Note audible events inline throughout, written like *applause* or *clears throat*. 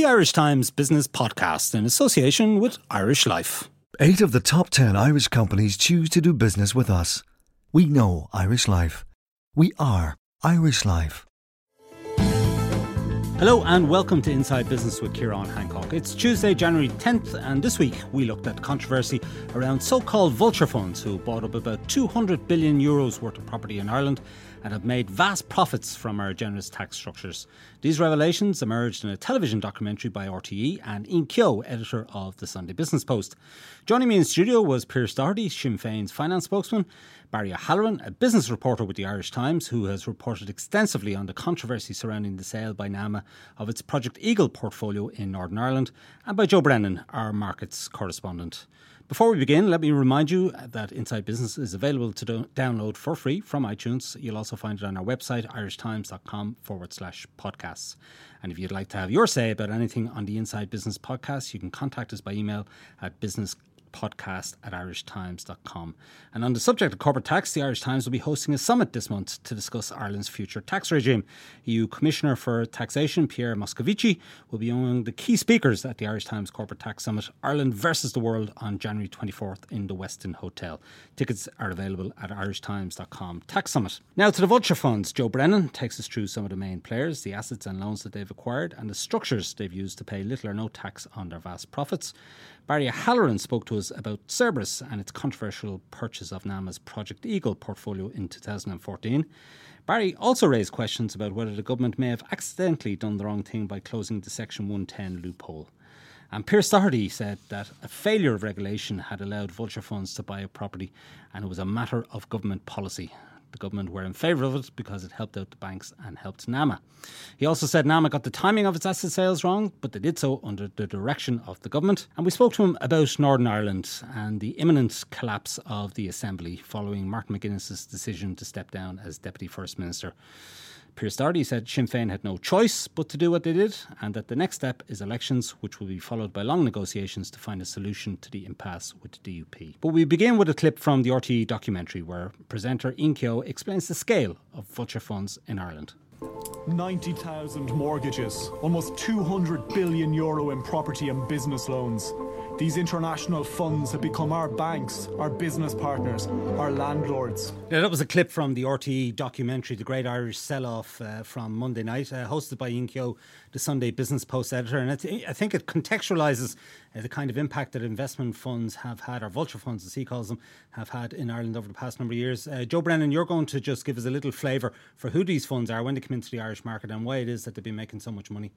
the Irish Times Business Podcast in association with Irish Life. Eight of the top 10 Irish companies choose to do business with us. We know Irish Life. We are Irish Life. Hello and welcome to Inside Business with Ciarán Hancock. It's Tuesday, January 10th, and this week we looked at controversy around so called vulture funds who bought up about 200 billion euros worth of property in Ireland and have made vast profits from our generous tax structures. These revelations emerged in a television documentary by RTE and Ian Kehoe, editor of the Sunday Business Post. Joining me in studio was Pearse Doherty, Sinn Féin's finance spokesman, Barry O'Halloran, a business reporter with the Irish Times, who has reported extensively on the controversy surrounding the sale by NAMA of its Project Eagle portfolio in Northern Ireland, and by Joe Brennan, our markets correspondent. Before we begin, let me remind you that Inside Business is available to do- download for free from iTunes. You'll also find it on our website, irishtimes.com forward slash podcasts. And if you'd like to have your say about anything on the Inside Business podcast, you can contact us by email at business podcast at irishtimes.com. And on the subject of corporate tax, the Irish Times will be hosting a summit this month to discuss Ireland's future tax regime. EU Commissioner for Taxation, Pierre Moscovici, will be among the key speakers at the Irish Times Corporate Tax Summit, Ireland versus the World, on January 24th in the Westin Hotel. Tickets are available at irishtimes.com. Tax Summit. Now to the vulture funds. Joe Brennan takes us through some of the main players, the assets and loans that they've acquired, and the structures they've used to pay little or no tax on their vast profits. Barry O'Halloran spoke to us about Cerberus and its controversial purchase of NAMA's Project Eagle portfolio in 2014. Barry also raised questions about whether the government may have accidentally done the wrong thing by closing the Section 110 loophole. And Pearse Doherty said that a failure of regulation had allowed vulture funds to buy a property and it was a matter of government policy. The government were in favour of it because it helped out the banks and helped NAMA. He also said NAMA got the timing of its asset sales wrong, but they did so under the direction of the government. And we spoke to him about Northern Ireland and the imminent collapse of the Assembly following Martin McGuinness's decision to step down as Deputy First Minister. Pearse Doherty said Sinn Féin had no choice but to do what they did, and that the next step is elections, which will be followed by long negotiations to find a solution to the impasse with the DUP. But we begin with a clip from the RTE documentary where presenter Ian Kehoe explains the scale of vulture funds in Ireland. 90,000 mortgages, almost 200 billion euro in property and business loans. These international funds have become our banks, our business partners, our landlords. Now, that was a clip from the RTE documentary, The Great Irish Sell Off, uh, from Monday night, uh, hosted by Ian Kehoe, the Sunday Business Post editor. And it, I think it contextualises uh, the kind of impact that investment funds have had, or vulture funds, as he calls them, have had in Ireland over the past number of years. Uh, Joe Brennan, you're going to just give us a little flavour for who these funds are, when they come into the Irish market, and why it is that they've been making so much money.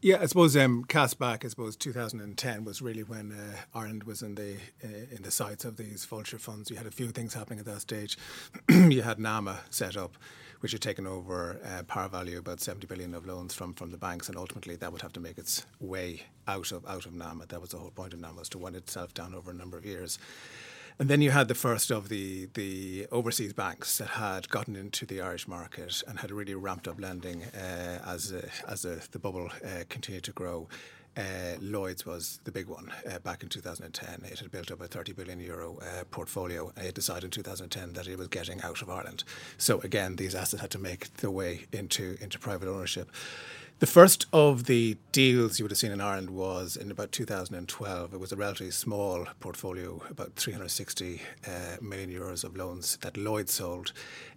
Yeah, I suppose um, cast back. I suppose 2010 was really when uh, Ireland was in the uh, in the sights of these vulture funds. You had a few things happening at that stage. *clears throat* you had NAMA set up, which had taken over uh, par value about 70 billion of loans from from the banks, and ultimately that would have to make its way out of out of NAMA. That was the whole point of NAMA was to wind itself down over a number of years. And then you had the first of the, the overseas banks that had gotten into the Irish market and had really ramped up lending uh, as a, as a, the bubble uh, continued to grow. Uh, Lloyd's was the big one uh, back in 2010. It had built up a 30 billion euro uh, portfolio. It decided in 2010 that it was getting out of Ireland. So again, these assets had to make their way into into private ownership. The first of the deals you would have seen in Ireland was in about 2012. It was a relatively small portfolio, about 360 uh, million euros of loans that Lloyd sold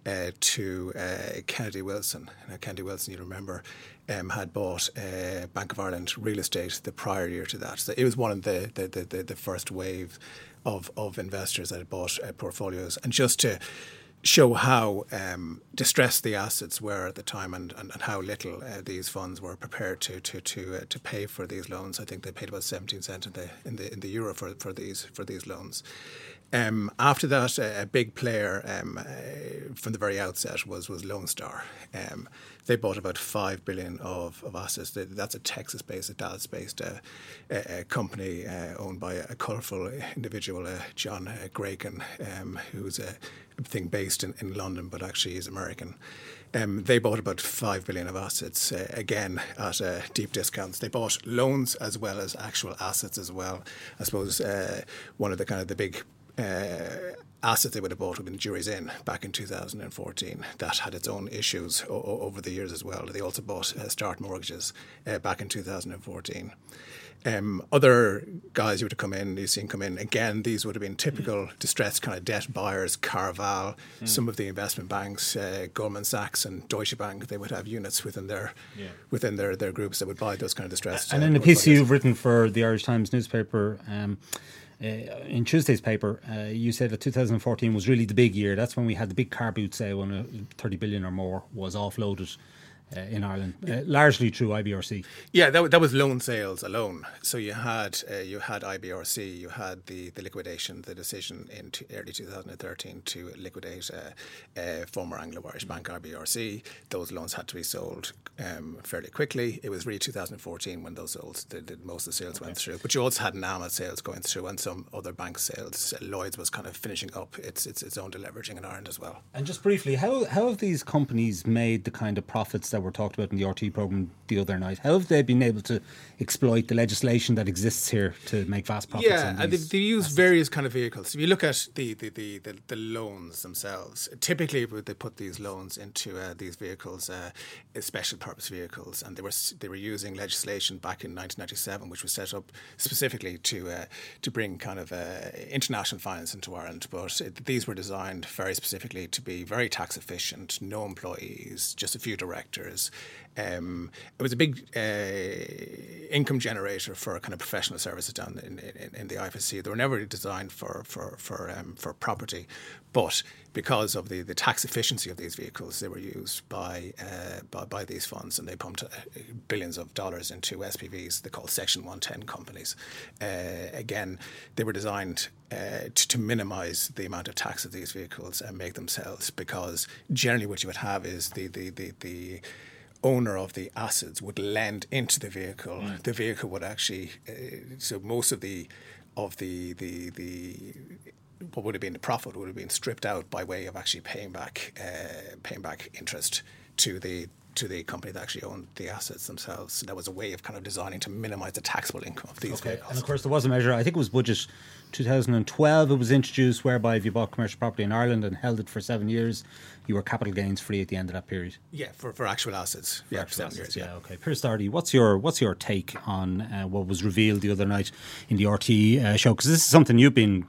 uh, to uh, Kennedy Wilson. Now, Kennedy Wilson, you remember, um, had bought uh, Bank of Ireland real estate the prior year to that. So it was one of the the, the, the, first wave of, of investors that had bought uh, portfolios. And just to show how um, distressed the assets were at the time and, and, and how little uh, these funds were prepared to to to, uh, to pay for these loans. I think they paid about 17 cents in the in the in the euro for, for these for these loans. Um, after that, a, a big player um, uh, from the very outset was was Lone Star. Um, they bought about five billion of, of assets. That's a Texas-based, a Dallas-based uh, a, company uh, owned by a colourful individual, uh, John Grayken, um, who's a thing based in, in London, but actually is American. Um, they bought about five billion of assets uh, again at uh, deep discounts. They bought loans as well as actual assets as well. I suppose uh, one of the kind of the big uh, asset they would have bought would have been Jury's Inn back in 2014. That had its own issues o- over the years as well. They also bought uh, Start Mortgages uh, back in 2014. Um, other guys you would have come in, you've seen come in, again, these would have been typical mm. distressed kind of debt buyers, Carval, mm. some of the investment banks, uh, Goldman Sachs and Deutsche Bank, they would have units within their yeah. within their, their groups that would buy those kind of distressed. And uh, in the piece you've written for the Irish Times newspaper, um, uh, in Tuesday's paper, uh, you said that 2014 was really the big year. That's when we had the big car boot sale when uh, 30 billion or more was offloaded uh, in Ireland, uh, largely through IBRC. Yeah, that, that was loan sales alone. So you had uh, you had IBRC, you had the, the liquidation, the decision in t- early 2013 to liquidate uh, uh, former Anglo Irish Bank IBRC. Those loans had to be sold um, fairly quickly. It was really 2014 when those sales, the, the, most of the sales okay. went through. But you also had NAMA sales going through and some other bank sales. Lloyd's was kind of finishing up its, its its own deleveraging in Ireland as well. And just briefly, how how have these companies made the kind of profits that were talked about in the RT program the other night. How have they been able to exploit the legislation that exists here to make vast profits? Yeah, and they, they use assets? various kind of vehicles. If you look at the the, the, the, the loans themselves, typically they put these loans into uh, these vehicles, uh, special purpose vehicles, and they were they were using legislation back in 1997, which was set up specifically to uh, to bring kind of uh, international finance into Ireland. But it, these were designed very specifically to be very tax efficient, no employees, just a few directors. Um, it was a big uh, income generator for kind of professional services done in, in, in, the IFSC. They were never designed for for for, um, for property, but because of the, the tax efficiency of these vehicles, they were used by, uh, by, by these funds, and they pumped uh, billions of dollars into SPVs. They called Section 110 companies. Uh, again, they were designed uh, to, to minimise the amount of tax of these vehicles and make themselves, because generally what you would have is the the the, the owner of the assets would lend into the vehicle. Mm. The vehicle would actually, uh, so most of the of the the the what would have been the profit would have been stripped out by way of actually paying back uh, paying back interest to the to the company that actually owned the assets themselves. So that was a way of kind of designing to minimise the taxable income of these okay. vehicles. And of course, there was a measure. I think it was budget 2012. It was introduced whereby if you bought commercial property in Ireland and held it for seven years, you were capital gains free at the end of that period. Yeah, for, for actual assets. For yeah, actual seven assets, years. Yeah. yeah. okay. Pearse Doherty, what's your what's your take on uh, what was revealed the other night in the RT uh, show? Because this is something you've been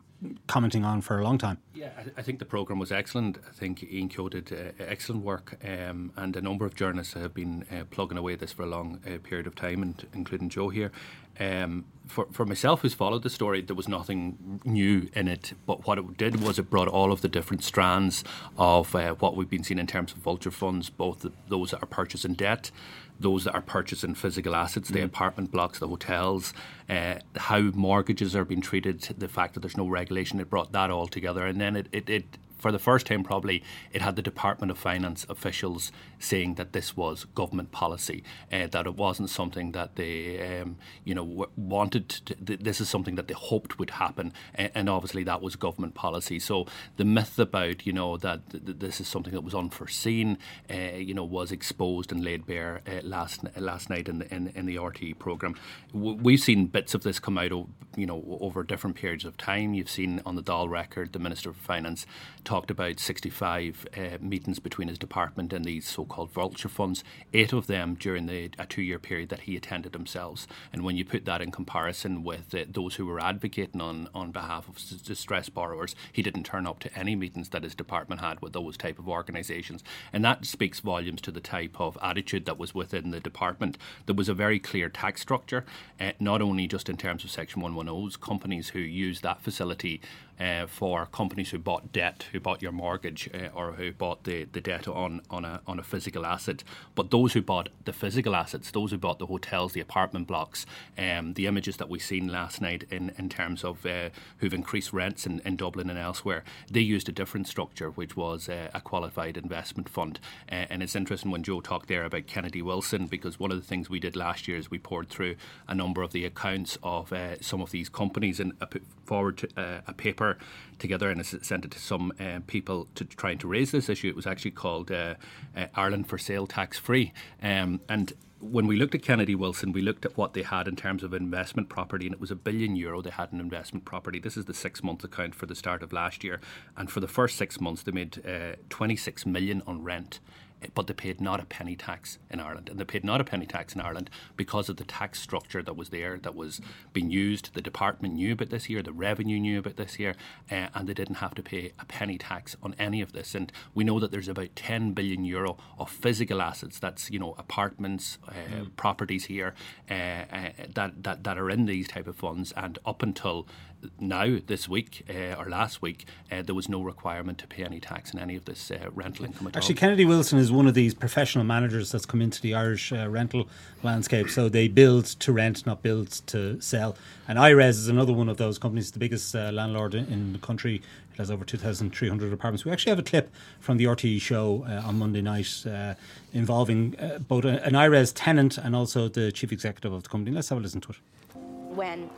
commenting on for a long time. Yeah, I, think the programme was excellent. I think Ian Kehoe did uh, excellent work, um, and a number of journalists have been uh, plugging away this for a long uh, period of time, and including Joe here. Um, for, for myself, who's followed the story, there was nothing new in it. But what it did was it brought all of the different strands of uh, what we've been seeing in terms of vulture funds, both the, those that are purchasing debt, those that are purchasing physical assets, the mm. apartment blocks, the hotels, uh, how mortgages are being treated, the fact that there's no regulation. It brought that all together, and then it, it, it for the first time, probably, it had the Department of Finance officials saying that this was government policy, uh, that it wasn't something that they, um, you know, wanted. To, th- this is something that they hoped would happen, and, obviously that was government policy. So the myth about, you know, that th- this is something that was unforeseen, uh, you know, was exposed and laid bare uh, last last night in the in, in the RTE program. We've seen bits of this come out, you know, over different periods of time. You've seen on the Dáil record the Minister of Finance talked about 65 uh, meetings between his department and these so-called vulture funds, eight of them during the, a two-year period that he attended themselves. And when you put that in comparison with uh, those who were advocating on, on behalf of distressed borrowers, he didn't turn up to any meetings that his department had with those type of organisations. And that speaks volumes to the type of attitude that was within the department. There was a very clear tax structure, uh, not only just in terms of Section 110s, companies who use that facility uh, for companies who bought debt, who bought your mortgage, uh, or who bought the, the debt on, on, a, on a physical asset. But those who bought the physical assets, those who bought the hotels, the apartment blocks, um, the images that we've seen last night in, in terms of uh, who've increased rents in, in Dublin and elsewhere, they used a different structure, which was uh, a qualified investment fund. Uh, and it's interesting when Joe talked there about Kennedy Wilson, because one of the things we did last year is we poured through a number of the accounts of uh, some of these companies and put forward a paper paper together and sent it to some uh, people to trying to raise this issue. It was actually called uh, uh, Ireland for Sale Tax Free, um, and when we looked at Kennedy Wilson, we looked at what they had in terms of investment property, and it was a billion euro they had in investment property. This is the six month account for the start of last year, and for the first six months, they made uh, 26 million on rent but they paid not a penny tax in Ireland. And they paid not a penny tax in Ireland because of the tax structure that was there, that was being used. The department knew about this year, the revenue knew about this year, uh, and they didn't have to pay a penny tax on any of this. And we know that there's about 10 billion euro of physical assets, that's, you know, apartments, uh, mm. properties here, uh, uh, that, that, that are in these type of funds. And up until now, this week uh, or last week, uh, there was no requirement to pay any tax in any of this uh, rental income at Actually, all. Kennedy Wilson is one of these professional managers that's come into the Irish uh, rental landscape. So they build to rent, not build to sell. And IRES is another one of those companies, the biggest uh, landlord in, in, the country. It has over 2,300 apartments. We actually have a clip from the RTE show uh, on Monday night involving both an IRES tenant and also the chief executive of the company. Let's have a listen to it. When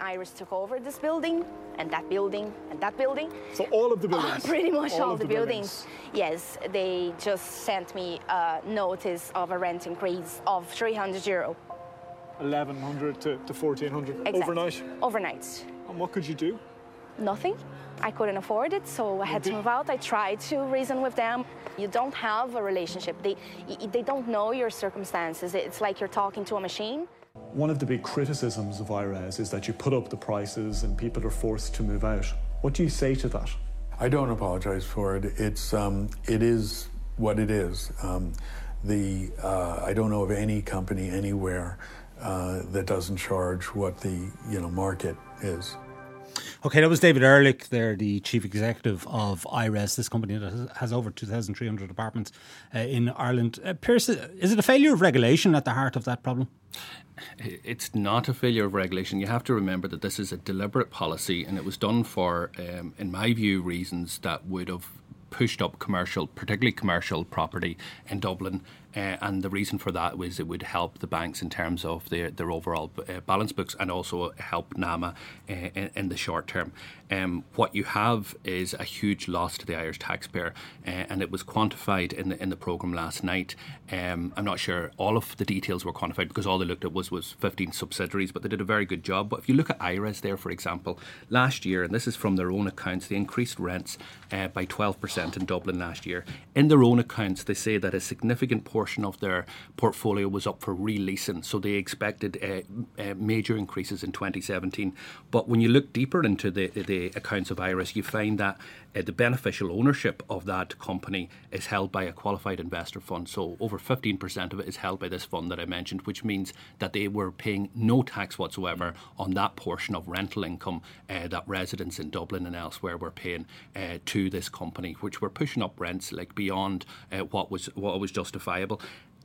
IRES took over this building and that building and that building. So all of the *laughs* buildings? pretty much all, all the, the buildings. buildings. Yes, they just sent me a notice of a rent increase of 300 euro. 1100 to, to 1400 exactly. overnight? Overnight. And what could you do? Nothing. I couldn't afford it, so I had to move out. I tried to reason with them. You don't have a relationship. They, they don't know your circumstances. It's like you're talking to a machine. One of the big criticisms of IRES is that you put up the prices and people are forced to move out. What do you say to that? I don't apologize for it. It's um, it is what it is. Um, the uh, I don't know of any company anywhere uh, that doesn't charge what the you know market is. Okay, that was David Ehrlich, there, the chief executive of IRES, this company that has over 2,300 apartments uh, in Ireland. Uh, Pearse, is it a failure of regulation at the heart of that problem? It's not a failure of regulation. You have to remember that this is a deliberate policy, and it was done for, um, in my view, reasons that would have pushed up commercial, particularly commercial property in Dublin uh, and the reason for that was it would help the banks in terms of their, their overall uh, balance books and also help NAMA uh, in, in, the short term. Um, what you have is a huge loss to the Irish taxpayer, uh, and it was quantified in the in the program last night. Um, I'm not sure all of the details were quantified because all they looked at was was 15 subsidiaries, but they did a very good job. But if you look at IRES there, for example, last year, and this is from their own accounts, they increased rents uh, by 12% in Dublin last year. In their own accounts, they say that a significant portion of their portfolio was up for releasing, so they expected uh, uh, major increases in 2017. But when you look deeper into the, the accounts of IRES, you find that uh, the beneficial ownership of that company is held by a qualified investor fund. So over 15% of it is held by this fund that I mentioned, which means that they were paying no tax whatsoever on that portion of rental income uh, that residents in Dublin and elsewhere were paying uh, to this company, which were pushing up rents like beyond uh, what was what was justifiable.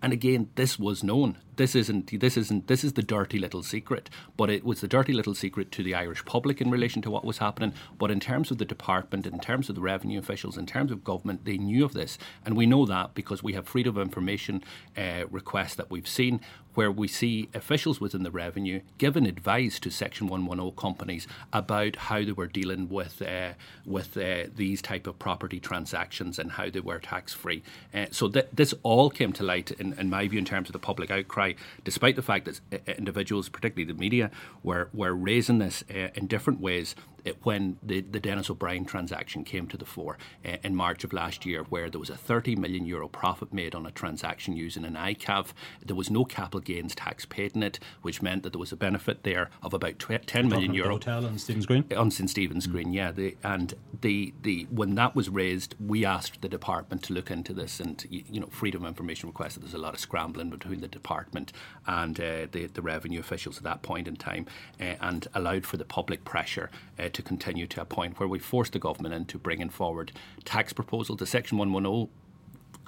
And again, this was known. This isn't this isn't this is the dirty little secret. But it was the dirty little secret to the Irish public in relation to what was happening. But in terms of the department, in terms of the revenue officials, in terms of government, they knew of this. And we know that because we have freedom of information uh, requests that we've seen where we see officials within the revenue giving advice to Section 110 companies about how they were dealing with uh, with uh, these type of property transactions and how they were tax free. Uh, so th- this all came to light, in, in, my view, in terms of the public outcry, despite the fact that uh, individuals, particularly the media, were were raising this uh, in different ways when the, the Denis O'Brien transaction came to the fore uh, in March of last year, where there was a 30 million euro profit made on a transaction using an ICAV. There was no capital gains tax paid in it, which meant that there was a benefit there of about 10 million euro. hotel on Stephen's Green? On St Stephen's mm. Green, yeah. The, and the, the when that was raised, we asked the department to look into this and, you know, Freedom of Information requested there's a lot of scrambling between the department and uh, the, the revenue officials at that point in time uh, and allowed for the public pressure uh, to continue to a point where we force the government into bringing forward tax proposal. The Section 110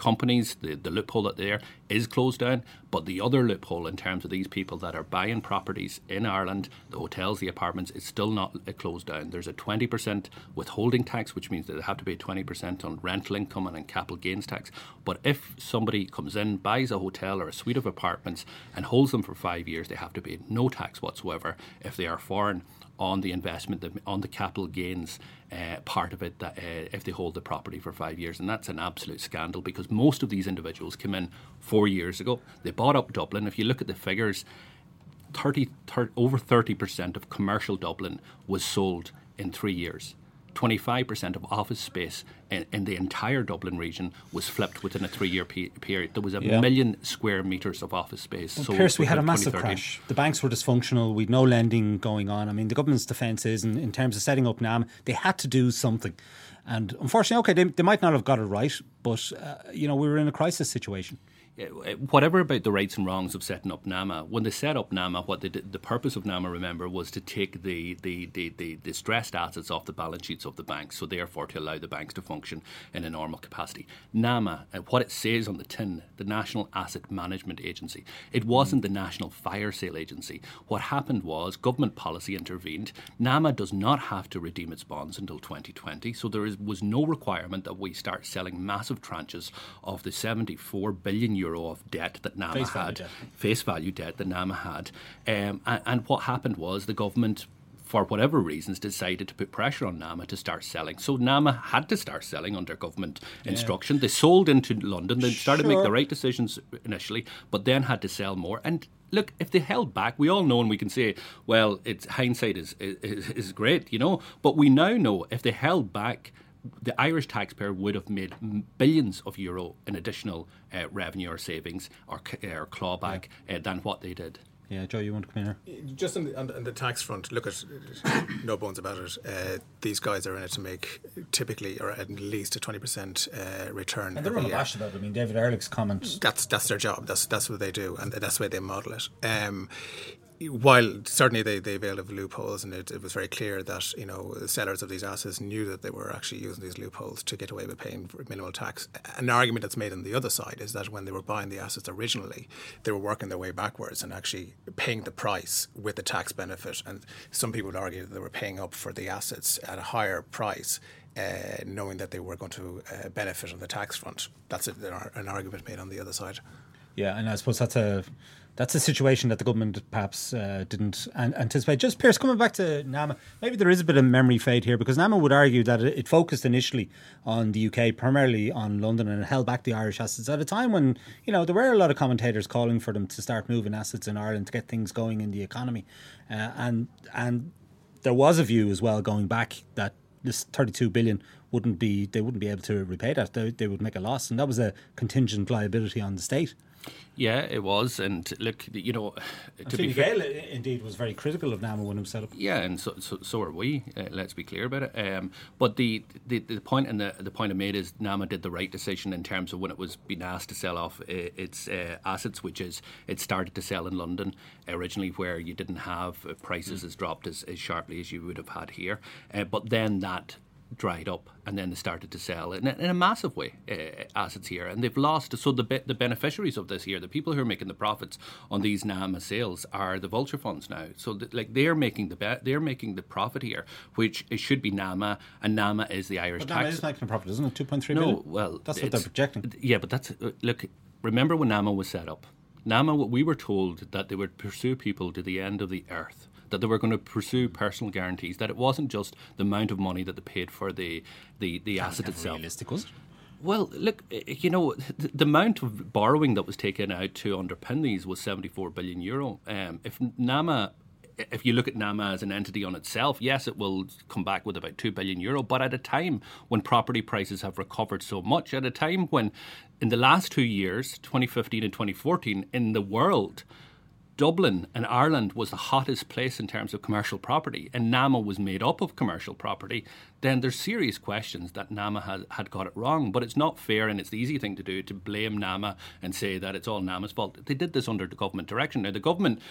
companies, the, the loophole that there is closed down. But the other loophole in terms of these people that are buying properties in Ireland, the hotels, the apartments, is still not closed down. There's a 20% withholding tax, which means that they have to pay 20% on rental income and on capital gains tax. But if somebody comes in, buys a hotel or a suite of apartments and holds them for five years, they have to pay no tax whatsoever if they are foreign on the investment, on the capital gains uh, part of it, that, uh, if they hold the property for five years. And that's an absolute scandal because most of these individuals came in four years ago. They bought up Dublin. If you look at the figures, 30, 30 over 30% of commercial Dublin was sold in three years. 25% of office space in, in, the entire Dublin region was flipped within a three year pe- period. There was a yeah. million square metres of office space. Well, so Pearse, we had a massive crash. The banks were dysfunctional. We'd no lending going on. I mean, the government's defence is, in, in terms of setting up NAMA, they had to do something. And unfortunately, okay, they, they might not have got it right, but, uh, you know, we were in a crisis situation whatever about the rights and wrongs of setting up NAMA, when they set up NAMA, what did, the purpose of NAMA, remember, was to take the, the, the, the, the stressed assets off the balance sheets of the banks, so therefore to allow the banks to function in a normal capacity. NAMA, uh, what it says on the tin, the National Asset Management Agency, it wasn't the National Fire Sale Agency. What happened was government policy intervened. NAMA does not have to redeem its bonds until 2020, so there is, was no requirement that we start selling massive tranches of the 74 billion euro euro of debt that NAMA face had, value face value debt that NAMA had. Um, and, and what happened was the government for whatever reasons, decided to put pressure on NAMA to start selling. So NAMA had to start selling under government yeah. instruction. They sold into London. They started sure. to make the right decisions initially, but then had to sell more. And look, if they held back, we all know and we can say, well, it's hindsight is, is, is great, you know. But we now know if they held back the Irish taxpayer would have made billions of euro in additional uh, revenue or savings or, or clawback yeah. uh, than what they did. Yeah, Joe, you want to come in here? Just on the, on the, on the tax front, look at *coughs* no bones about it. Uh, these guys are in it to make typically or at least a twenty percent uh, return. And they're unabashed about it. I mean, David Ehrlich's comment. That's that's their job. That's that's what they do, and that's the way they model it. Um, while certainly they, they availed of loopholes, and it, it, was very clear that you know sellers of these assets knew that they were actually using these loopholes to get away with paying minimal tax. An argument that's made on the other side is that when they were buying the assets originally, they were working their way backwards and actually paying the price with the tax benefit. And some people would argue that they were paying up for the assets at a higher price. Uh, knowing that they were going to uh, benefit on the tax front, that's a, an argument made on the other side. Yeah, and I suppose that's a that's a situation that the government perhaps uh, didn't an- anticipate. Just Pearse, coming back to NAMA, maybe there is a bit of memory fade here because NAMA would argue that it, focused initially on the UK, primarily on London, and held back the Irish assets at a time when you know there were a lot of commentators calling for them to start moving assets in Ireland to get things going in the economy, uh, and and there was a view as well going back that this 32 billion wouldn't be they wouldn't be able to repay that. They, they would make a loss and that was a contingent liability on the state yeah, it was, and look, you know, to be fair, indeed was very critical of NAMA when it was. Yeah, and so so, so are we. Uh, let's be clear about it. Um, but the, the the point and the the point I made is NAMA did the right decision in terms of when it was being asked to sell off uh, its uh, assets, which is it started to sell in London originally, where you didn't have uh, prices mm. as dropped as, as sharply as you would have had here. Uh, but then that dried up and then they started to sell in, in a massive way uh, assets here. And they've lost so the the beneficiaries of this here the people who are making the profits on these NAMA sales are the vulture funds now. So like they're making the be- they're making the profit here which it should be NAMA and NAMA is the Irish but tax. NAMA is making a profit isn't it? 2.3 no billion? well that's what they're projecting. yeah but that's uh, look remember when NAMA was set up? NAMA we were told that they would pursue people to the end of the earth that they were going to pursue personal guarantees, that it wasn't just the amount of money that they paid for the the, the asset itself. Realistic, was it? Well, look, you know, the, the, amount of borrowing that was taken out to underpin these was 74 billion euro. Um, if NAMA if you look at NAMA as an entity on itself, yes, it will come back with about 2 billion euro. But at a time when property prices have recovered so much, at a time when in the last two years, 2015 and 2014, in the world, Dublin and Ireland was the hottest place in terms of commercial property, and NAMA was made up of commercial property, then there's serious questions that NAMA had, had got it wrong. But it's not fair, and it's the easy thing to do to blame NAMA and say that it's all NAMA's fault. They did this under the government direction. Now, the government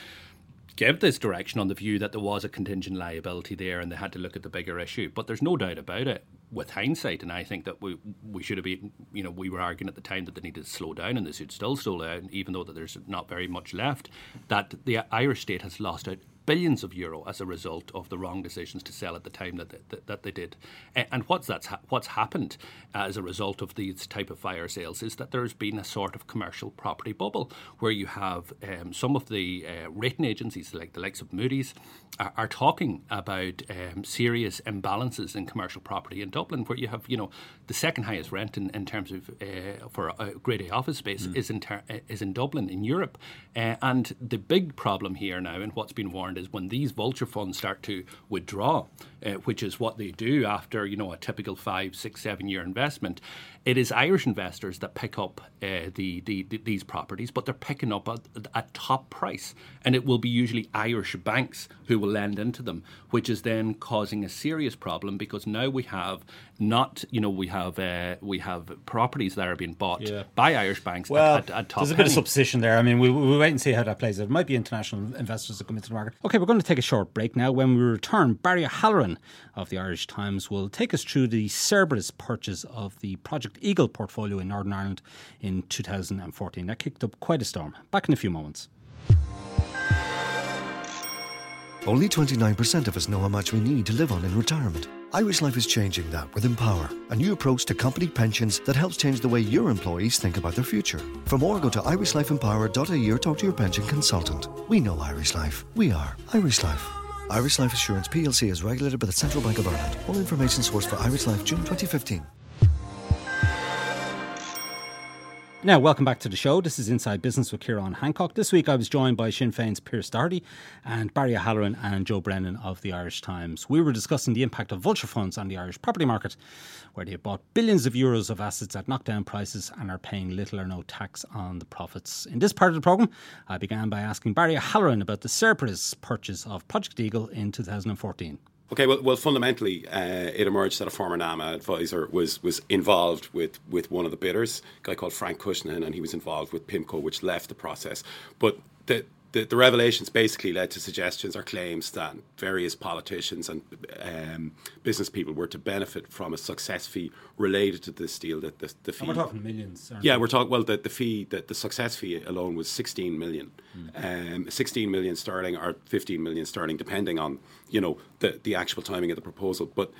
gave this direction on the view that there was a contingent liability there and they had to look at the bigger issue. But there's no doubt about it. with hindsight, and I think that we we should have been, you know, we were arguing at the time that they needed to slow down, and they should still slow down, even though that there's not very much left. That the Irish state has lost out billions of euro as a result of the wrong decisions to sell at the time that they, that, that they did. And what's that's ha- what's happened as a result of these type of fire sales is that there's been a sort of commercial property bubble where you have um, some of the uh, rating agencies like the likes of Moody's are, are talking about um, serious imbalances in commercial property in Dublin, where you have you know the second highest rent in, in terms of uh, for a grade A office space mm. is in ter- is in Dublin in Europe, uh, and the big problem here now and what's been warned is when these vulture funds start to withdraw, uh, which is what they do after you know a typical five, six, seven year investment, it is Irish investors that pick up uh, the, the, the, these properties, but they're picking up at a top price, and it will be usually Irish banks who will lend into them, which is then causing a serious problem because now we have not, you know, we have uh, we have properties that are being bought yeah. by Irish banks well, at, at, at top. There's a bit of supposition there. I mean, we we wait and see how that plays out. It might be international investors that come into the market. Okay, we're going to take a short break now. When we return, Barry Of the Irish Times will take us through the Cerberus purchase of the Project Eagle portfolio in Northern Ireland in 2014. That kicked up quite a storm. Back in a few moments. Only 29% of us know how much we need to live on in retirement. Irish Life is changing that with Empower, a new approach to company pensions that helps change the way your employees think about their future. For more, go to irishlifeempower.ie or talk to your pension consultant. We know Irish Life. We are Irish Life. Irish Life Assurance PLC is regulated by the Central Bank of Ireland. All information sourced for Irish Life June 2015. Now, welcome back to the show. This is Inside Business with Ciarán Hancock. This week I was joined by Sinn Féin's Pearse Doherty and Barry O'Halloran and Joe Brennan of the Irish Times. We were discussing the impact of vulture funds on the Irish property market, where they have bought billions of euros of assets at knockdown prices and are paying little or no tax on the profits. In this part of the programme, I began by asking Barry O'Halloran about the Cerberus purchase of Project Eagle in 2014. Okay, well, well, fundamentally, uh, it emerged that a former NAMA advisor was was involved with, with one of the bidders, a guy called Frank Cushnan, and he was involved with PIMCO, which left the process. But the the, the, revelations basically led to suggestions or claims that various politicians and um, business people were to benefit from a success fee related to this deal. That the, the fee, and we're talking millions. Yeah, we're talking. Well, the, the fee, that the success fee alone was 16 million, mm. um, 16 million sterling or 15 million sterling, depending on you know the the actual timing of the proposal. But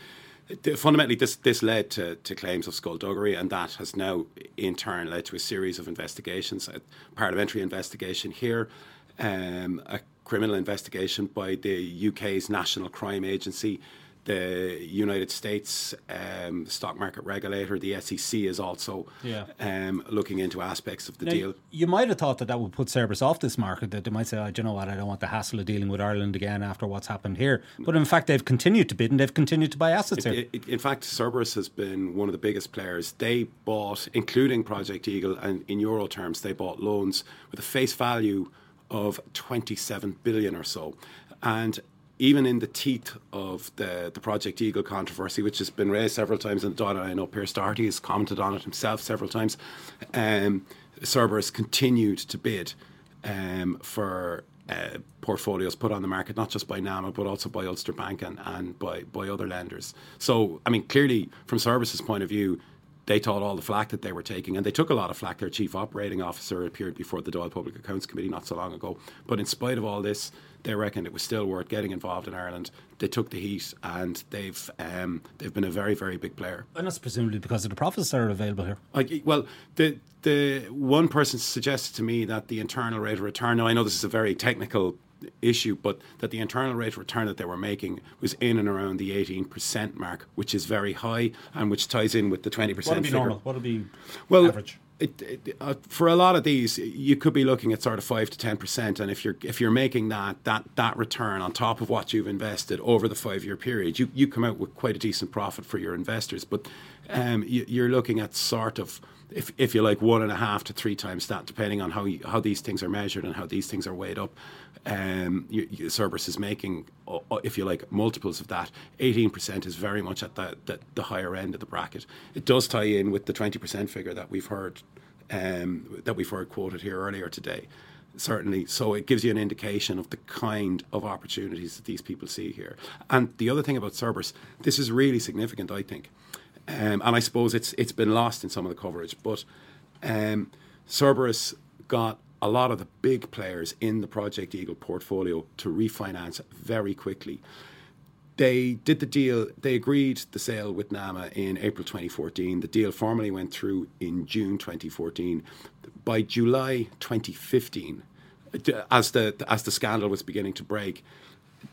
fundamentally, this this led to, to claims of skullduggery, and that has now in turn led to a series of investigations, a parliamentary investigation here um, a criminal investigation by the UK's National Crime Agency. The United States um, stock market regulator, the SEC, is also yeah. um, looking into aspects of the now, deal. You might have thought that that would put Cerberus off this market, that they might say, oh, you know what, I don't want the hassle of dealing with Ireland again after what's happened here. But in fact, they've continued to bid and they've continued to buy assets it, here. It, in fact, Cerberus has been one of the biggest players. They bought, including Project Eagle, and in euro terms, they bought loans with a face value of 27 billion or so. And even in the teeth of the, the Project Eagle controversy, which has been raised several times in the Dáil, I know Pearse Doherty has commented on it himself several times, um, Cerberus continued to bid um, for uh, portfolios put on the market, not just by NAMA, but also by Ulster Bank and, and by, by other lenders. So, I mean, clearly, from Cerberus's point of view, they thought all the flack that they were taking, and they took a lot of flack. Their chief operating officer appeared before the Dáil Public Accounts Committee not so long ago. But in spite of all this, they reckoned it was still worth getting involved in Ireland. They took the heat, and they've um, they've been a very very big player. And that's presumably because of the profits that are available here. Like, well, the the one person suggested to me that the internal rate of return. Now I know this is a very technical issue, but that the internal rate of return that they were making was in and around the 18% mark, which is very high and which ties in with the 20% what would be figure. normal? What would be well, average? It, it, uh, for a lot of these, you could be looking at sort of five to ten percent, and if you're if you're making that that that return on top of what you've invested over the five year period, you you come out with quite a decent profit for your investors. But um, you, you're looking at sort of if, if you like one and a half to three times that, depending on how you, how these things are measured and how these things are weighed up. Um, Cerberus is making, if you like, multiples of that. 18% is very much at the, the, the, higher end of the bracket. It does tie in with the 20% figure that we've heard um, that we've heard quoted here earlier today. certainly. So it gives you an indication of the kind of opportunities that these people see here. And the other thing about Cerberus, this is really significant, I think. Um, and I suppose it's it's been lost in some of the coverage, but um, Cerberus got a lot of the big players in the Project Eagle portfolio to refinance very quickly. They did the deal, they agreed the sale with NAMA in April 2014. The deal formally went through in June 2014. By July 2015, as the, as the scandal was beginning to break,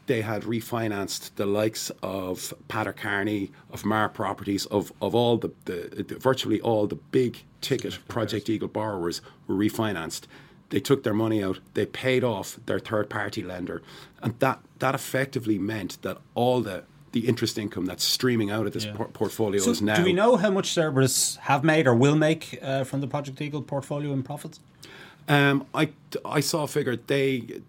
they had refinanced the likes of Pater Carney, of Mar Properties, of, of all the, the, the virtually all the big ticket Project Eagle borrowers were refinanced. They took their money out, they paid off their third party lender, and that, that effectively meant that all the the interest income that's streaming out of this yeah. por- portfolio so is now. Do we know how much Cerberus have made or will make uh, from the Project Eagle portfolio in profits? Um, I, I saw a figure they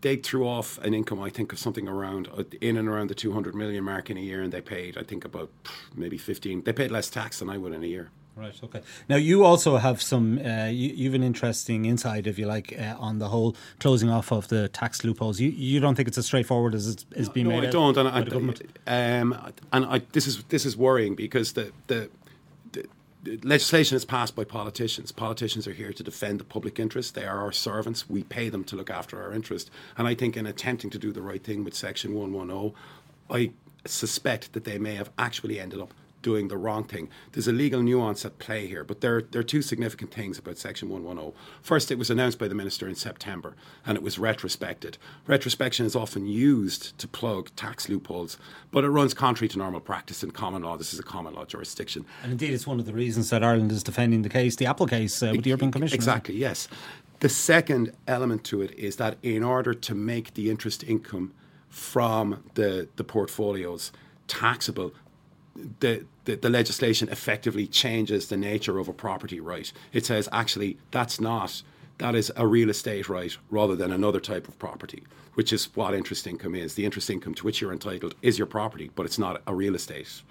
they threw off an income, I think, of something around uh, in and around the 200 million mark in a year, and they paid, I think, about maybe 15. They paid less tax than I would in a year. Right. Okay. Now you also have some. Uh, you, you, have an interesting insight, if you like, uh, on the whole closing off of the tax loopholes. You you don't think it's as straightforward as it's, it's being no, made? I don't. And, I, um, and I, this is this is worrying because the the legislation is passed by politicians. Politicians are here to defend the public interest. They are our servants. We pay them to look after our interest. And I think in attempting to do the right thing with Section 110, I suspect that they may have actually ended up doing the wrong thing. There's a legal nuance at play here, but there, there are two significant things about Section 110. First, it was announced by the Minister in September and it was retrospected. Retrospection is often used to plug tax loopholes, but it runs contrary to normal practice in common law. This is a common law jurisdiction. And indeed, it's one of the reasons that Ireland is defending the case, the Apple case uh, with the European Commission. Exactly, yes. The second element to it is that in order to make the interest income from the, the portfolios taxable, the, the, the, legislation effectively changes the nature of a property right. It says actually that's not that is a real estate right rather than another type of property, which is what interest income is. The interest income to which you're entitled is your property, but it's not a real estate.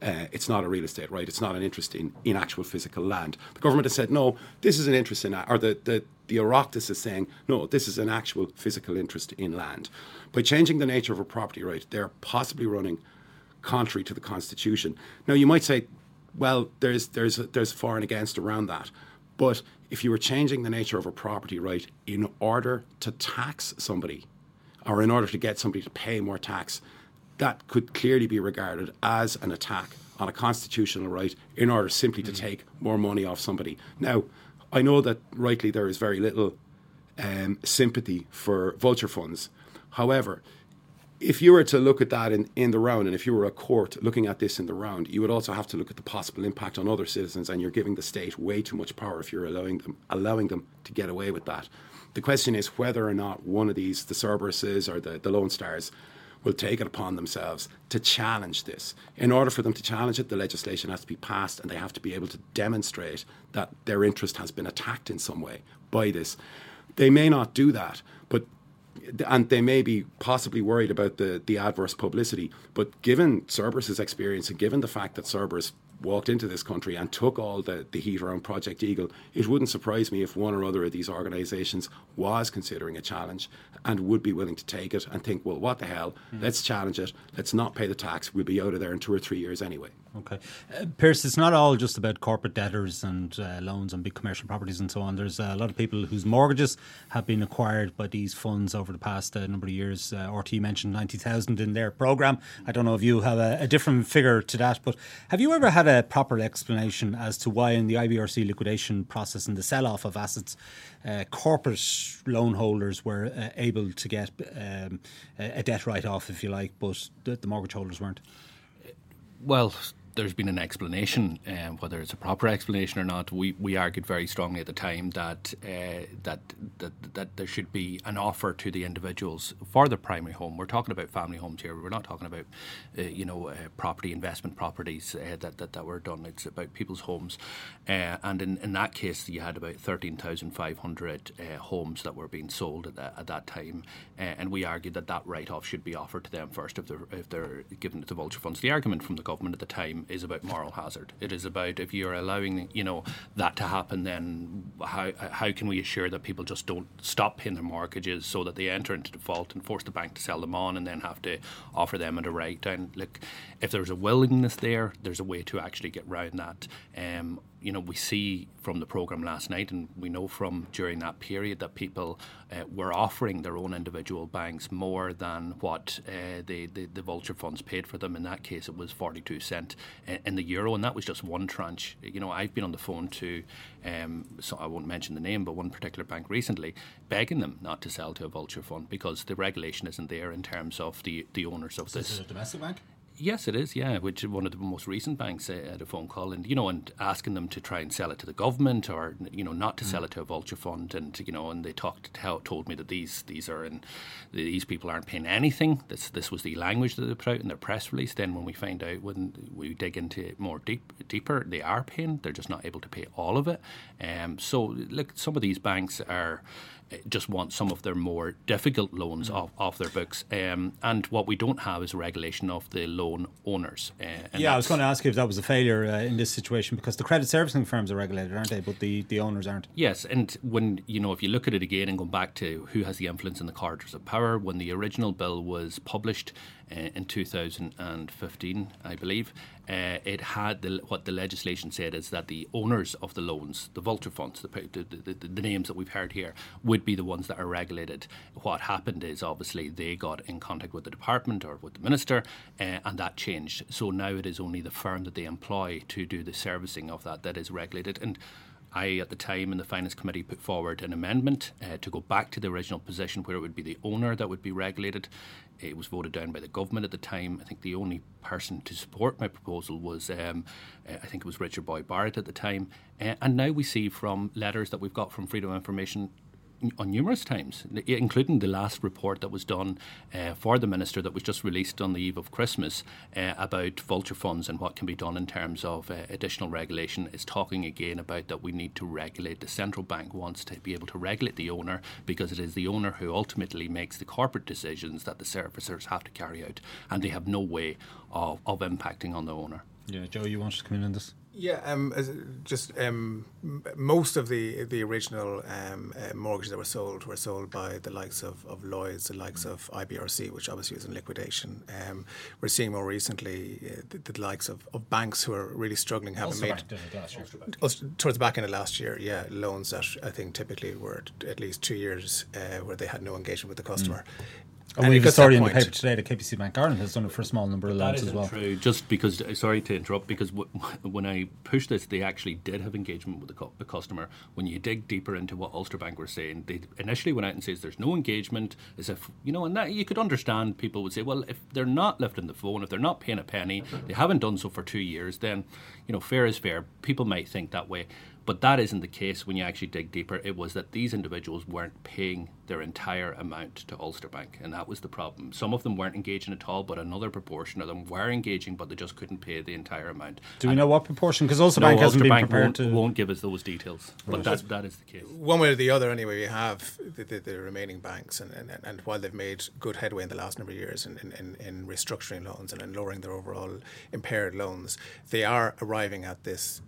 Uh, it's not a real estate right. It's not an interest in, in actual physical land. The government has said no. This is an interest in, or the the the Oireachtas is saying no. This is an actual physical interest in land. By changing the nature of a property right, they're possibly running contrary to the Constitution. Now, you might say, well, there's, there's, there's a for and against around that. But if you were changing the nature of a property right in order to tax somebody or in order to get somebody to pay more tax, that could clearly be regarded as an attack on a constitutional right in order simply to take more money off somebody. Now, I know that rightly there is very little um, sympathy for vulture funds. However, if you were to look at that in, in the round, and if you were a court looking at this in the round, you would also have to look at the possible impact on other citizens, and you're giving the state way too much power if you're allowing them allowing them to get away with that. The question is whether or not one of these, the Cerberuses or the, the Lone Stars, will take it upon themselves to challenge this. In order for them to challenge it, the legislation has to be passed, and they have to be able to demonstrate that their interest has been attacked in some way by this. They may not do that, but and they may be possibly worried about the, the adverse publicity. But given Cerberus's experience and given the fact that Cerberus walked into this country and took all the, the heat around Project Eagle, it wouldn't surprise me if one or other of these organisations was considering a challenge and would be willing to take it and think, well, what the hell? Mm. Let's challenge it. Let's not pay the tax. We'll be out of there in two or three years anyway. Okay. Uh, Pearse, it's not all just about corporate debtors and uh, loans on big commercial properties and so on. There's a lot of people whose mortgages have been acquired by these funds over the past uh, number of years. Uh, RT mentioned 90,000 in their programme. I don't know if you have a, a different figure to that, but have you ever had a proper explanation as to why in the IBRC liquidation process and the sell off of assets, uh, corporate loan holders were uh, able to get um, a debt write off, if you like, but the, the mortgage holders weren't? Well, there's been an explanation, um, whether it's a proper explanation or not. We, we argued very strongly at the time that, uh, that that that there should be an offer to the individuals for the primary home. We're talking about family homes here. We're not talking about uh, you know uh, property investment properties uh, that, that that were done. It's about people's homes, uh, and in, in that case, you had about thirteen thousand five hundred uh, homes that were being sold at that, at that time, and we argued that that write off should be offered to them first if they're if they're given to the vulture funds. The argument from the government at the time is about moral hazard. It is about if you're allowing you know that to happen, then how how can we assure that people just don't stop paying their mortgages so that they enter into default and force the bank to sell them on and then have to offer them at a write down? Look, if there's a willingness there, there's a way to actually get around that. Um, you know, we see from the program last night, and we know from during that period that people uh, were offering their own individual banks more than what uh, the, the, the vulture funds paid for them. In that case, it was 42 cent in the euro, and that was just one tranche. You know, I've been on the phone to, um, so I won't mention the name, but one particular bank recently, begging them not to sell to a vulture fund because the regulation isn't there in terms of the the owners of this. Is this a domestic bank? Yes, it is. Yeah, which one of the most recent banks uh, had a phone call, and you know, and asking them to try and sell it to the government, or you know, not to mm. sell it to a vulture fund, and you know, and they talked told me that these these are in these people aren't paying anything. This this was the language that they put out in their press release. Then when we find out when we dig into it more deep deeper, they are paying. They're just not able to pay all of it. Um, so look, some of these banks are just want some of their more difficult loans mm. off, off their books. Um, and what we don't have is regulation of the loan owners. Uh, yeah, I was going to ask you if that was a failure uh, in this situation because the credit servicing firms are regulated, aren't they? But the, the owners aren't. Yes, and when you know if you look at it again and go back to who has the influence in the corridors of power, when the original bill was published, in 2015, I believe. Uh, it had the, what the legislation said is that the owners of the loans, the vulture funds, the, the, the, the, names that we've heard here, would be the ones that are regulated. What happened is obviously they got in contact with the department or with the minister, uh, and that changed. So now it is only the firm that they employ to do the servicing of that that is regulated. And I, at the time in the Finance Committee, put forward an amendment uh, to go back to the original position where it would be the owner that would be regulated. It was voted down by the government at the time. I think the only person to support my proposal was, um, uh, I think it was Richard Boyd Barrett at the time. Uh, and now we see from letters that we've got from Freedom of Information on numerous times, including the last report that was done uh, for the minister that was just released on the eve of Christmas uh, about vulture funds and what can be done in terms of uh, additional regulation. Is talking again about that we need to regulate. The central bank wants to be able to regulate the owner because it is the owner who ultimately makes the corporate decisions that the servicers have to carry out, and they have no way of, of impacting on the owner. Yeah, Joe, you want to come in on this? Yeah, um, just um, most of the the original um, uh, mortgages that were sold were sold by the likes of, of Lloyd's, the likes of IBRC, which obviously is in liquidation. Um, we're seeing more recently uh, the, the, likes of, of banks who are really struggling, having made towards the back end of last year, yeah, loans that I think typically were at least two years uh, where they had no engagement with the customer. And, and we have a story in the paper today that KBC Bank Ireland has done it for a small number of loans as well. True, just because, sorry to interrupt, because w- *laughs* when I pushed this, they actually did have engagement with the, co- the, customer. When you dig deeper into what Ulster Bank were saying, they initially went out and says there's no engagement, as if, you know, and that you could understand people would say, well, if they're not lifting the phone, if they're not paying a penny, they haven't done so for two years, then, you know, fair is fair. People might think that way. But that isn't the case when you actually dig deeper. It was that these individuals weren't paying their entire amount to Ulster Bank, and that was the problem. Some of them weren't engaging at all, but another proportion of them were engaging, but they just couldn't pay the entire amount. Do we know what proportion? Because Ulster no, Bank hasn't Ulster been Bank prepared won't, to won't give us those details, but that, that is the case. One way or the other, anyway, we have the, the, the remaining banks, and, and, and, while they've made good headway in the last number of years in, in, in restructuring loans and in lowering their overall impaired loans, they are arriving at this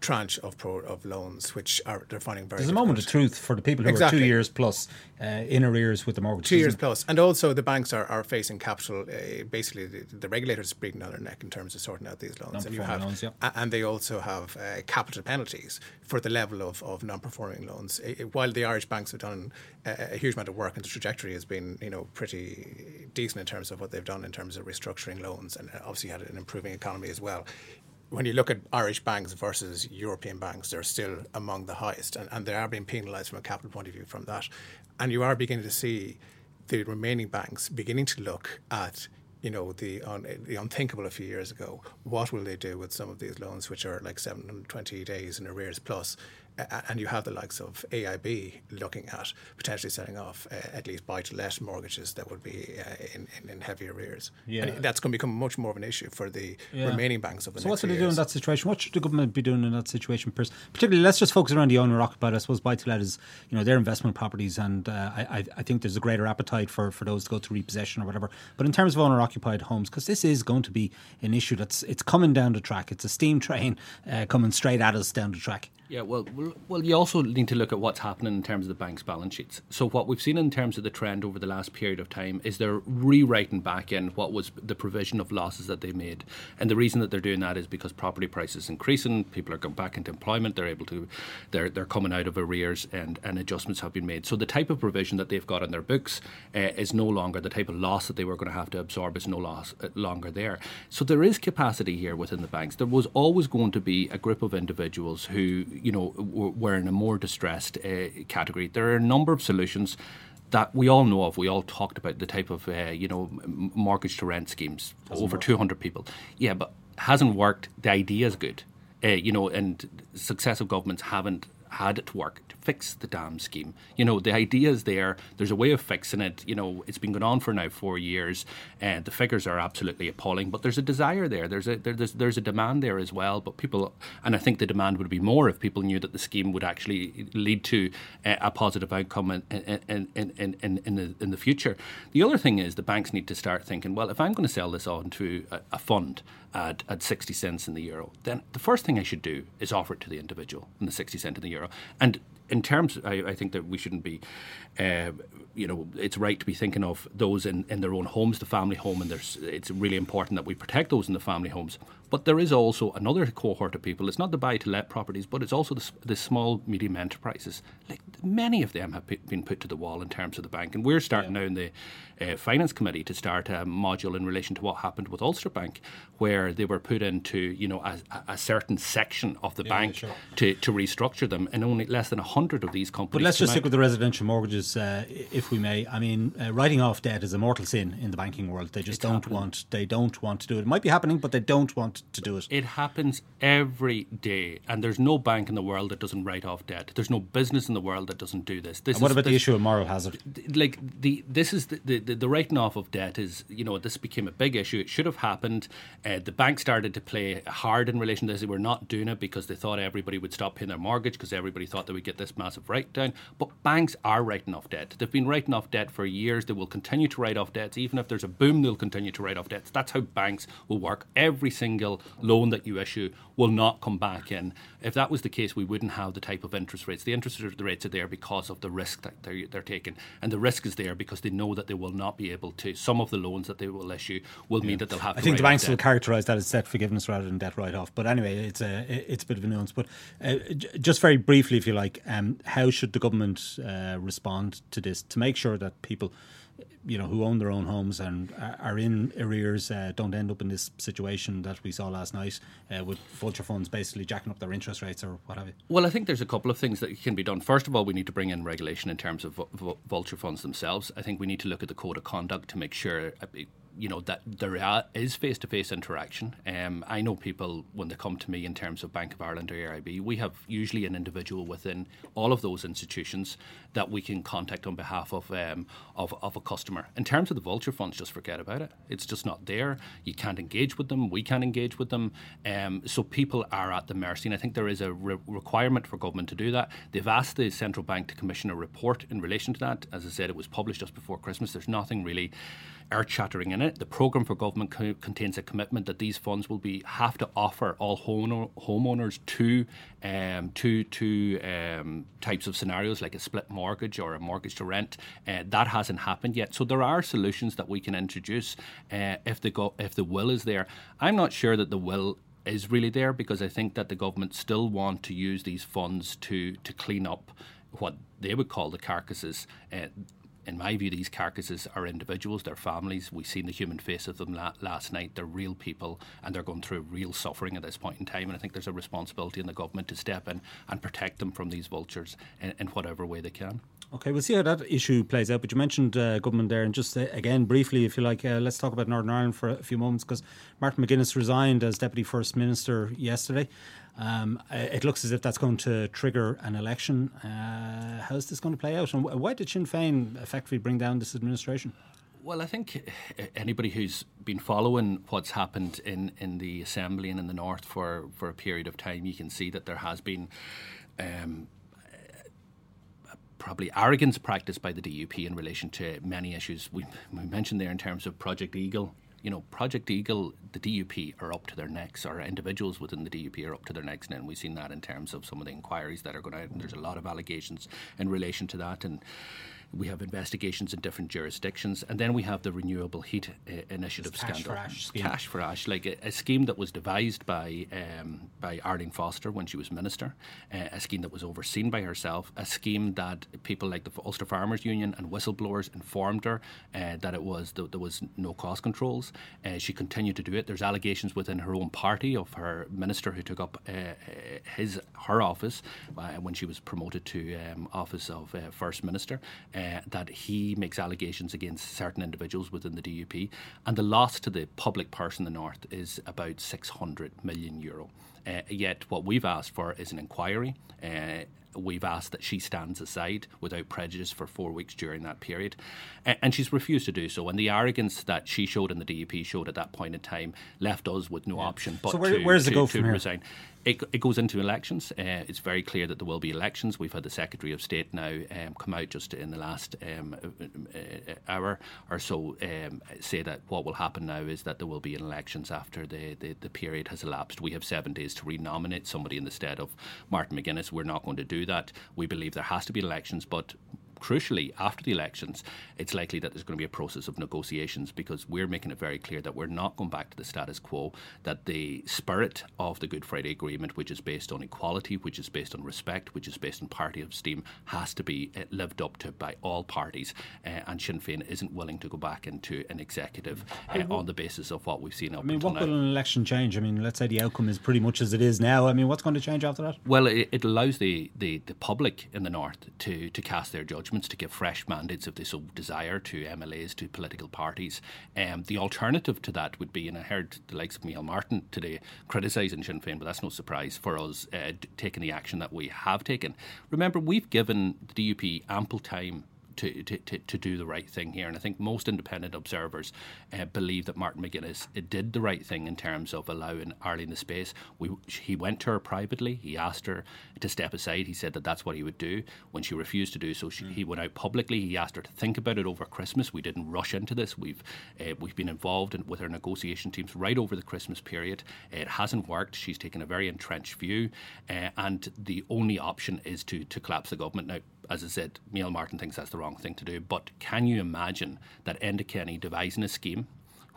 tranche of pro, of loans, which are they're finding very. There's a moment of truth for the people who exactly. are two years plus uh, in arrears with the mortgage. Two years plus, and also the banks are, are facing capital. Uh, basically, the, the regulators breathing down their neck in terms of sorting out these loans, and you have, loans, yeah. and they also have uh, capital penalties for the level of, of non-performing loans. while the Irish banks have done a, a huge amount of work, and the trajectory has been you know pretty decent in terms of what they've done in terms of restructuring loans, and obviously had an improving economy as well when you look at Irish banks versus European banks, they're still among the highest, and, and they are being penalised from a capital point of view from that. And you are beginning to see the remaining banks beginning to look at you know the un, the unthinkable a few years ago. What will they do with some of these loans, which are like 720 days in arrears plus? And you have the likes of AIB looking at potentially selling off uh, at least buy to let mortgages that would be uh, in, in, in, heavy arrears. Yeah. And that's going to become much more of an issue for the yeah. remaining banks of the so next what should they do in that situation? What should the government be doing in that situation? Particularly, let's just focus around the owner occupied. I suppose buy to let is, you know, their investment properties, and uh, I, I think there's a greater appetite for, for those to go to repossession or whatever. But in terms of owner occupied homes, because this is going to be an issue that's it's coming down the track. It's a steam train uh, coming straight at us down the track. Yeah, well, well, you also need to look at what's happening in terms of the bank's balance sheets. So, what we've seen in terms of the trend over the last period of time is they're rewriting back in what was the provision of losses that they made, and the reason that they're doing that is because property prices increasing, people are going back into employment, they're able to, they're they're coming out of arrears, and and adjustments have been made. So, the type of provision that they've got in their books uh, is no longer the type of loss that they were going to have to absorb is no loss uh, longer there. So, there is capacity here within the banks. There was always going to be a group of individuals who you know, were in a more distressed uh, category. There are a number of solutions that we all know of. We all talked about the type of, uh, you know, mortgage to rent schemes, Doesn't over work. 200 people. Yeah, but hasn't worked. The idea is good. Uh, you know, and successive governments haven't had it work to fix the dam scheme. You know, the idea is there. There's a way of fixing it. You know, it's been going on for now four years, and the figures are absolutely appalling. But there's a desire there. There's a there, there's there's a demand there as well. But people, and I think the demand would be more if people knew that the scheme would actually lead to a, a positive outcome in in, in, in, in, in, the, in the future. The other thing is the banks need to start thinking. Well, if I'm going to sell this on to a, a fund at, at 60 cents in the euro, then the first thing I should do is offer it to the individual in the 60 cent in the euro. And in terms, I, I think that we shouldn't be, uh, you know, it's right to be thinking of those in, in their own homes, the family home, and there's, it's really important that we protect those in the family homes. But there is also another cohort of people. It's not the buy to let properties, but it's also the, the, small, medium enterprises. Like many of them have been put to the wall in terms of the bank. And we're starting yeah. now in the uh, Finance Committee to start a module in relation to what happened with Ulster Bank, where they were put into, you know, a, a certain section of the yeah, bank sure. to, to restructure them. And only less than 100 of these companies. But let's just stick with the residential mortgages, uh, if we may. I mean, uh, writing off debt is a mortal sin in the banking world. They just it's don't happening. want. They don't want to do it. It might be happening, but they don't want to do it. It happens every day, and there's no bank in the world that doesn't write off debt. There's no business in the world that doesn't do this. this and what about this, the issue of moral hazard? Like the this is the, the, the, writing off of debt is you know this became a big issue. It should have happened. Uh, the bank started to play hard in relation to this. They were not doing it because they thought everybody would stop paying their mortgage because everybody thought they would get this massive write down. But banks are writing off debt. They've been writing off debt for years. They will continue to write off debts even if there's a boom. They'll continue to write off debts. That's how banks will work. Every single loan that you issue will not come back in. If that was the case, we wouldn't have the type of interest rates. The interest rates are there because of the risk that they're, they're taking. And the risk is there because they know that they will not be able to, some of the loans that they will issue will yeah. mean that they'll have I think the banks will characterise that as debt forgiveness rather than debt write off. But anyway, it's a, it's a bit of a nuance. But uh, just very briefly, if you like, um, how should the government uh, respond to this to make sure that people you know, who own their own homes and are in arrears uh, don't end up in this situation that we saw last night uh, with vulture funds basically jacking up their interest rates or what have you? Well, I think there's a couple of things that can be done. First of all, we need to bring in regulation in terms of vulture funds themselves. I think we need to look at the code of conduct to make sure uh, you know that there is face to face interaction. Um, I know people when they come to me in terms of Bank of Ireland or AIB, we have usually an individual within all of those institutions that we can contact on behalf of um, of, of a customer. In terms of the vulture funds, just forget about it. It's just not there. You can't engage with them. We can't engage with them. Um, so people are at the mercy, and I think there is a re- requirement for government to do that. They've asked the central bank to commission a report in relation to that. As I said, it was published just before Christmas. There's nothing really earth shattering in it. The programme for government co- contains a commitment that these funds will be have to offer all home- homeowners two, um, two, two um, types of scenarios, like a split mortgage or a mortgage to rent. Uh, that hasn't happened yet. So there are solutions that we can introduce uh, if the go- if the will is there. I'm not sure that the will is really there because I think that the government still want to use these funds to to clean up what they would call the carcasses. Uh, in my view, these carcasses are individuals, they're families. We've seen the human face of them la- last night. They're real people and they're going through real suffering at this point in time. And I think there's a responsibility in the government to step in and protect them from these vultures in, in whatever way they can. Okay, we'll see how that issue plays out. But you mentioned uh, government there, and just uh, again briefly, if you like, uh, let's talk about Northern Ireland for a few moments because Martin McGuinness resigned as deputy first minister yesterday. Um, uh, it looks as if that's going to trigger an election. Uh, how's this going to play out, and why did Sinn Féin effectively bring down this administration? Well, I think anybody who's been following what's happened in, in the assembly and in the north for, for a period of time, you can see that there has been um, probably arrogance practiced by the DUP in relation to many issues we, we mentioned there in terms of Project Eagle. You know, Project Eagle, the DUP are up to their necks, or individuals within the DUP are up to their necks, and we've seen that in terms of some of the inquiries that are going out, and there's a lot of allegations in relation to that, and we have investigations in different jurisdictions, and then we have the renewable heat uh, initiative cash scandal. For ash scheme. Cash for ash, like a, a scheme that was devised by um, by Arlene Foster when she was minister, uh, a scheme that was overseen by herself, a scheme that people like the Ulster Farmers Union and whistleblowers informed her uh, that it was that there was no cost controls. Uh, she continued to do it. There's allegations within her own party of her minister who took up uh, his her office uh, when she was promoted to um, office of first minister uh, that he makes allegations against certain individuals within the DUP, and the loss to the public purse in the north is about 600 million euro. Uh, yet, what we've asked for is an inquiry. Uh, we've asked that she stands aside without prejudice for four weeks during that period. And she's refused to do so. And the arrogance that she showed and the DUP showed at that point in time left us with no yeah. option but so where, to, where does to, it go to from here? resign. It, it, goes into elections. Uh, it's very clear that there will be elections. We've had the Secretary of State now um, come out just in the last um, uh, uh, hour or so um, say that what will happen now is that there will be elections after the, the, the, period has elapsed. We have seven days to renominate somebody in the stead of Martin McGuinness. We're not going to do that. We believe there has to be elections, but crucially, after the elections, it's likely that there's going to be a process of negotiations because we're making it very clear that we're not going back to the status quo, that the spirit of the Good Friday Agreement, which is based on equality, which is based on respect, which is based on parity of esteem, has to be uh, lived up to by all parties. Uh, and Sinn Féin isn't willing to go back into an executive uh, on the basis of what we've seen up I mean, what now. will an election change? I mean, let's say the outcome is pretty much as it is now. I mean, what's going to change after that? Well, it, it allows the, the, the public in the north to, to cast their judgment to give fresh mandates if they so desire to MLAs, to political parties. Um, the alternative to that would be, and I heard the likes of Micheál Martin today criticising Sinn Féin, but that's no surprise for us uh, taking the action that we have taken. Remember, we've given the DUP ample time to, to, to, do the right thing here. And I think most independent observers uh, believe that Martin McGuinness did the right thing in terms of allowing Arlene the space. We, he went to her privately. He asked her to step aside. He said that that's what he would do. When she refused to do so, she, mm. he went out publicly. He asked her to think about it over Christmas. We didn't rush into this. We've uh, we've been involved in, with our negotiation teams right over the Christmas period. It hasn't worked. She's taken a very entrenched view, uh, and the only option is to to collapse the government now as I said, Micheál Martin thinks that's the wrong thing to do. But can you imagine that Enda Kenny devising a scheme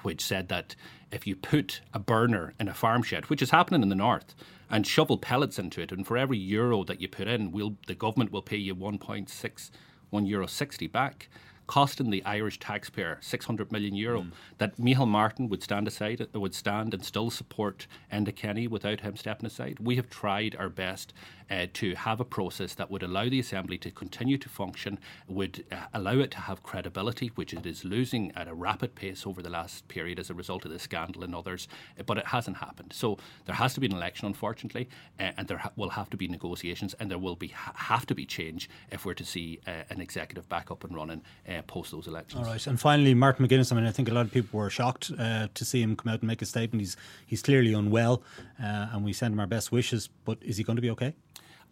which said that if you put a burner in a farm shed, which is happening in the north, and shovel pellets into it, and for every euro that you put in, we'll, the government will pay you 1.6, 1 euro 60 back costing the Irish taxpayer 600 million euro. Mm. That Micheál Martin would stand aside, would stand and still support Enda Kenny without him stepping aside. We have tried our best uh, to have a process that would allow the Assembly to continue to function, would uh, allow it to have credibility, which it is losing at a rapid pace over the last period as a result of the scandal and others, but it hasn't happened. So there has to be an election, unfortunately, uh, and there ha- will have to be negotiations, and there will be ha- have to be change if we're to see uh, an executive back up and running uh, post those elections. All right, and finally, Martin McGuinness. I mean, I think a lot of people were shocked uh, to see him come out and make a statement. He's he's clearly unwell, and we send him our best wishes. But is he going to be okay?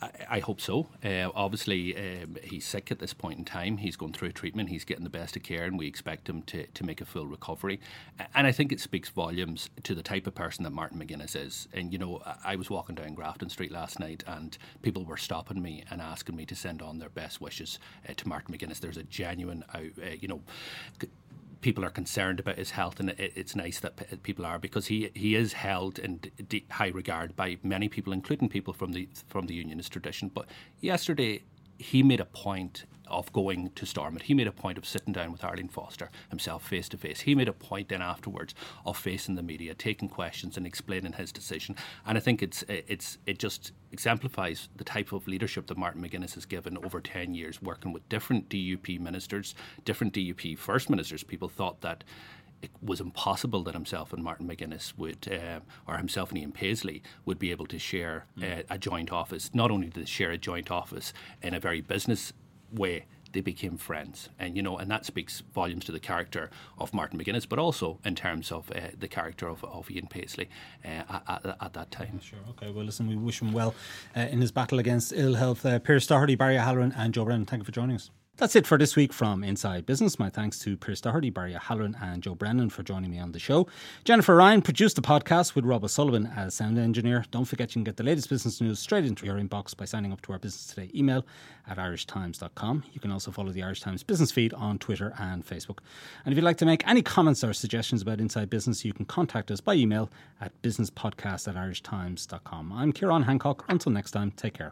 I, hope so. Uh, obviously, um, he's sick at this point in time. He's going through treatment. He's getting the best of care, and we expect him to, to make a full recovery. And I think it speaks volumes to the type of person that Martin McGuinness is. And, you know, I was walking down Grafton Street last night, and people were stopping me and asking me to send on their best wishes uh, to Martin McGuinness. There's a genuine, uh, you know, people are concerned about his health, and it, it's nice that people are because he he is held in d- high regard by many people, including people from the from the unionist tradition. But yesterday he made a point of going to Stormont. He made a point of sitting down with Arlene Foster himself face to face. He made a point then afterwards of facing the media, taking questions and explaining his decision. And I think it's it's it just exemplifies the type of leadership that Martin McGuinness has given over 10 years working with different DUP ministers, different DUP first ministers. People thought that it was impossible that himself and Martin McGuinness would, uh, or himself and Ian Paisley, would be able to share uh, a joint office. Not only did they share a joint office in a very business way they became friends, and you know, and that speaks volumes to the character of Martin McGuinness, but also in terms of uh, the character of, of Ian Paisley uh, at, at, that time. Sure. Okay. Well, listen, we wish him well uh, in his battle against ill health. Uh, Pearse Doherty, Barry Halloran, and Joe Brennan. Thank you for joining us. That's it for this week from Inside Business. My thanks to Pearse Doherty, Barry Halloran, and Joe Brennan for joining me on the show. Jennifer Ryan produced the podcast with Rob O'Sullivan as sound engineer. Don't forget you can get the latest business news straight into your inbox by signing up to our Business Today email at irishtimes.com. You can also follow the Irish Times business feed on Twitter and Facebook. And if you'd like to make any comments or suggestions about Inside Business, you can contact us by email at businesspodcast at irishtimes.com. I'm Ciarán Hancock. Until next time, take care.